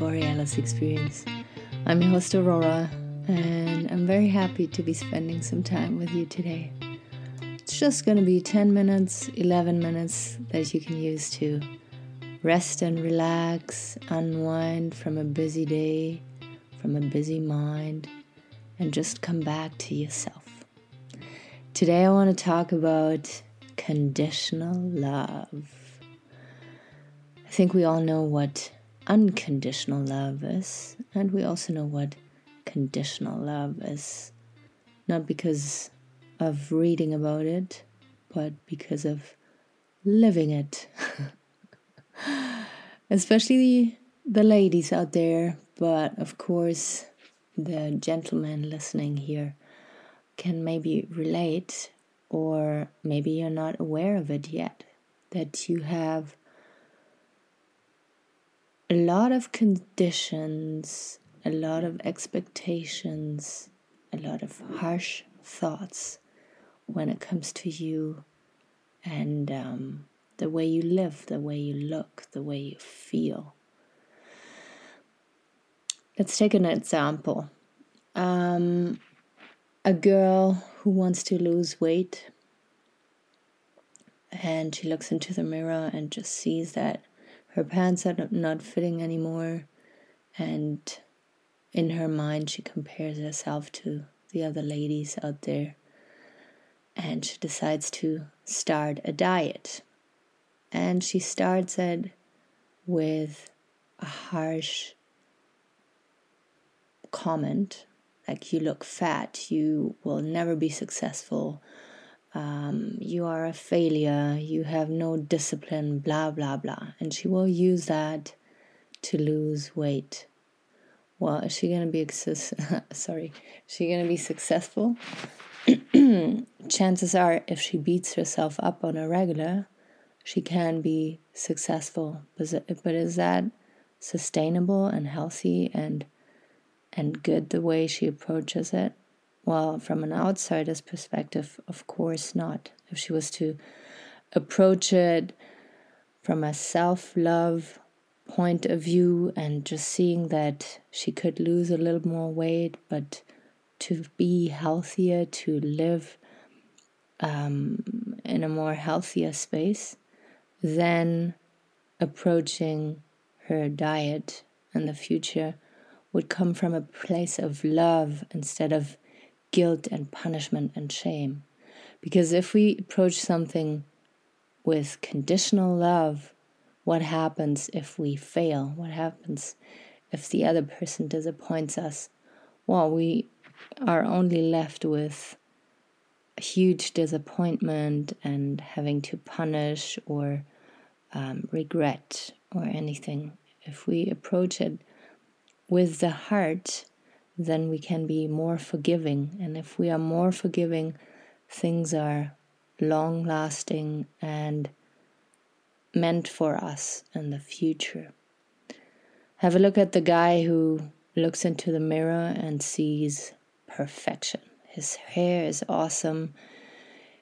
Borealis Experience. I'm your host Aurora, and I'm very happy to be spending some time with you today. It's just going to be 10 minutes, 11 minutes that you can use to rest and relax, unwind from a busy day, from a busy mind, and just come back to yourself. Today, I want to talk about conditional love. I think we all know what unconditional love is, and we also know what conditional love is. Not because of reading about it, but because of living it. Especially the ladies out there, but of course, the gentlemen listening here can maybe relate, or maybe you're not aware of it yet, that you have a lot of conditions, a lot of expectations, a lot of harsh thoughts when it comes to you and um, the way you live, the way you look, the way you feel. Let's take an example. Um, a girl who wants to lose weight and she looks into the mirror and just sees that her pants are not fitting anymore, and in her mind, she compares herself to the other ladies out there, and she decides to start a diet. And she starts it with a harsh comment like, you look fat, you will never be successful um, you are a failure, you have no discipline, blah, blah, blah. And she will use that to lose weight. Well, is she going to be, sorry, is she going to be successful? Chances are, if she beats herself up on a regular, she can be successful. But is that sustainable and healthy and and good the way she approaches it? Well, from an outsider's perspective, of course not. If she was to approach it from a self love point of view and just seeing that she could lose a little more weight, but to be healthier, to live um, in a more healthier space, then approaching her diet in the future would come from a place of love instead of guilt and punishment and shame. Because if we approach something with conditional love, what happens if we fail? What happens if the other person disappoints us? Well, we are only left with huge disappointment and having to punish or um, regret or anything. If we approach it with the heart, then we can be more forgiving. And if we are more forgiving, things are long lasting and meant for us in the future. Have a look at the guy who looks into the mirror and sees perfection. His hair is awesome.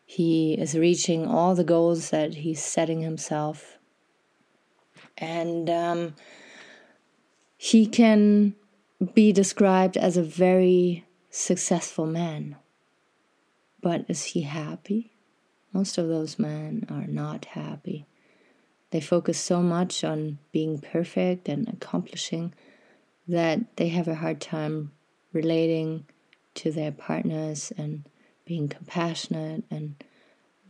He is reaching all the goals that he's setting himself. And um, he can be described as a very successful man. But is he happy? Most of those men are not happy. They focus so much on being perfect and accomplishing that they have a hard time relating to their partners and being compassionate and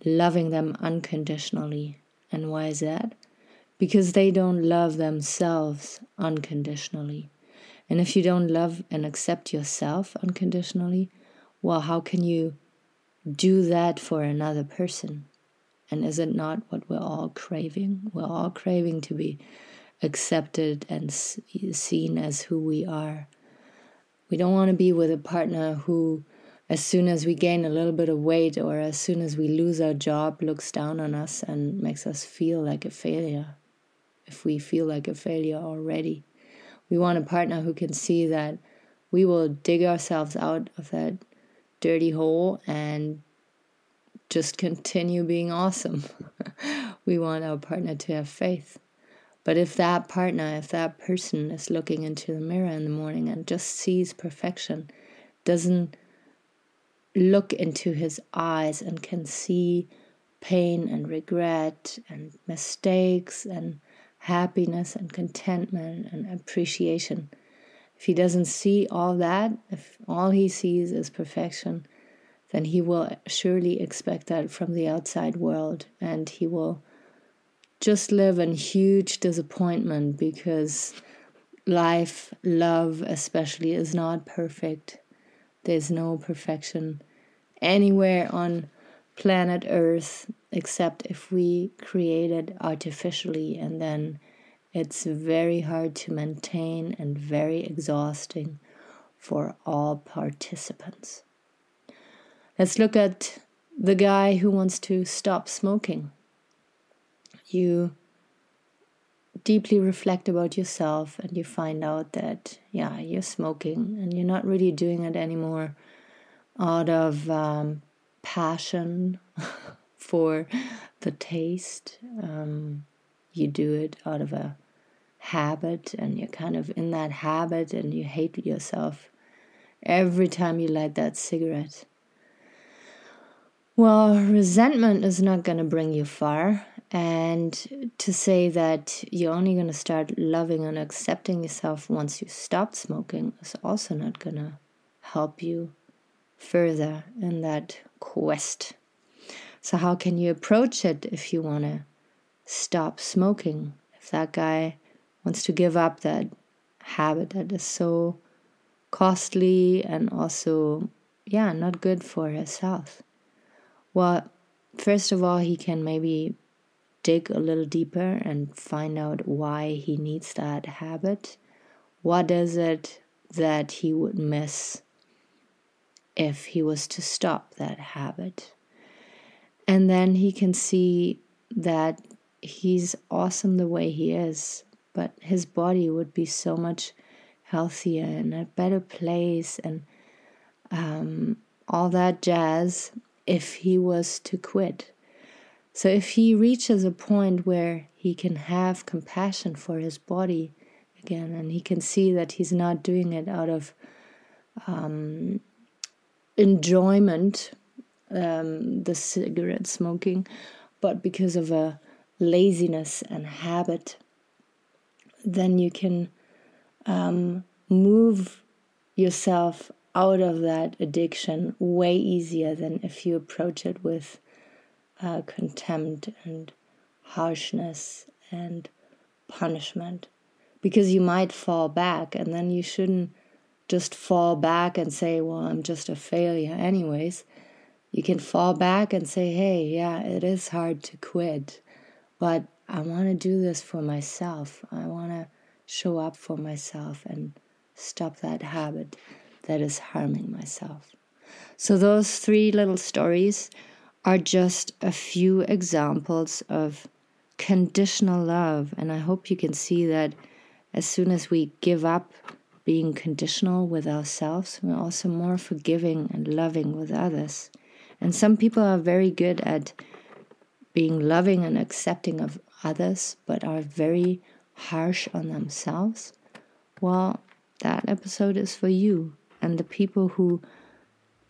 loving them unconditionally. And why is that? Because they don't love themselves unconditionally. And if you don't love and accept yourself unconditionally, well, how can you do that for another person? And is it not what we're all craving? We're all craving to be accepted and seen as who we are. We don't want to be with a partner who, as soon as we gain a little bit of weight or as soon as we lose our job, looks down on us and makes us feel like a failure. If we feel like a failure already, we want a partner who can see that we will dig ourselves out of that dirty hole and just continue being awesome. we want our partner to have faith. But if that partner, if that person is looking into the mirror in the morning and just sees perfection, doesn't look into his eyes and can see pain and regret and mistakes and happiness and contentment and appreciation. If he doesn't see all that, if all he sees is perfection, then he will surely expect that from the outside world and he will just live in huge disappointment because life, love especially, is not perfect. There's no perfection anywhere on planet Earth except if we create it artificially, and then it's very hard to maintain and very exhausting for all participants. Let's look at the guy who wants to stop smoking. You deeply reflect about yourself and you find out that, yeah, you're smoking and you're not really doing it anymore out of um, passion for the taste. Um, you do it out of a habit, and you're kind of in that habit, and you hate yourself every time you light that cigarette. Well, resentment is not going to bring you far. And to say that you're only going to start loving and accepting yourself once you stop smoking is also not going to help you further in that quest. So, how can you approach it if you want to stop smoking? If that guy wants to give up that habit that is so costly and also, yeah, not good for his health. Well, first of all, he can maybe dig a little deeper and find out why he needs that habit. What is it that he would miss if he was to stop that habit. And then he can see that he's awesome the way he is, but his body would be so much healthier and a better place and um, all that jazz if he was to quit. So if he reaches a point where he can have compassion for his body again and he can see that he's not doing it out of um, enjoyment, um, the cigarette smoking, but because of a laziness and habit, then you can um, move yourself out of that addiction way easier than if you approach it with uh, contempt and harshness and punishment. Because you might fall back, and then you shouldn't just fall back and say, well, I'm just a failure, anyways. You can fall back and say, hey, yeah, it is hard to quit, but I want to do this for myself. I want to show up for myself and stop that habit that is harming myself. So, those three little stories are just a few examples of conditional love. And I hope you can see that as soon as we give up being conditional with ourselves, we're also more forgiving and loving with others. And some people are very good at being loving and accepting of others, but are very harsh on themselves. Well, that episode is for you and the people who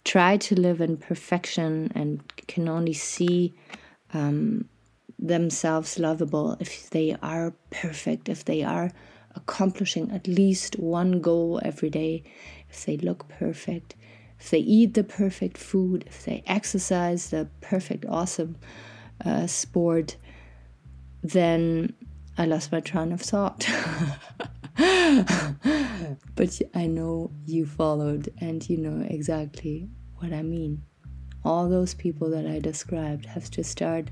try to live in perfection and can only see um, themselves lovable if they are perfect, if they are accomplishing at least one goal every day, if they look perfect, if they eat the perfect food, if they exercise the perfect, awesome uh, sport, then I lost my train of thought. but I know you followed and you know exactly what I mean. All those people that I described have to start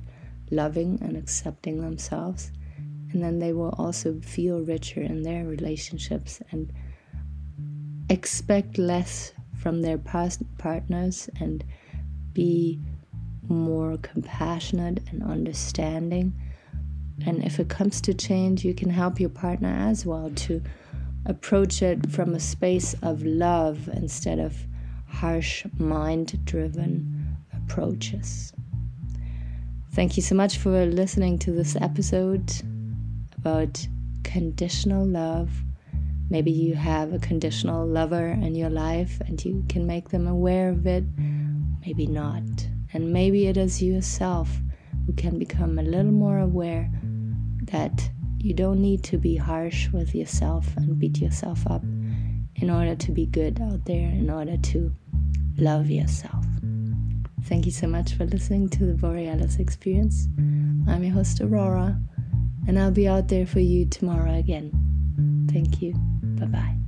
loving and accepting themselves and then they will also feel richer in their relationships and expect less from their past partners and be more compassionate and understanding. And if it comes to change, you can help your partner as well to approach it from a space of love instead of harsh, mind driven approaches. Thank you so much for listening to this episode about conditional love. Maybe you have a conditional lover in your life and you can make them aware of it. Maybe not. And maybe it is yourself who can become a little more aware that you don't need to be harsh with yourself and beat yourself up in order to be good out there, in order to love yourself. Thank you so much for listening to the Borealis Experience. I'm your host, Aurora, and I'll be out there for you tomorrow again. Thank you. 拜拜。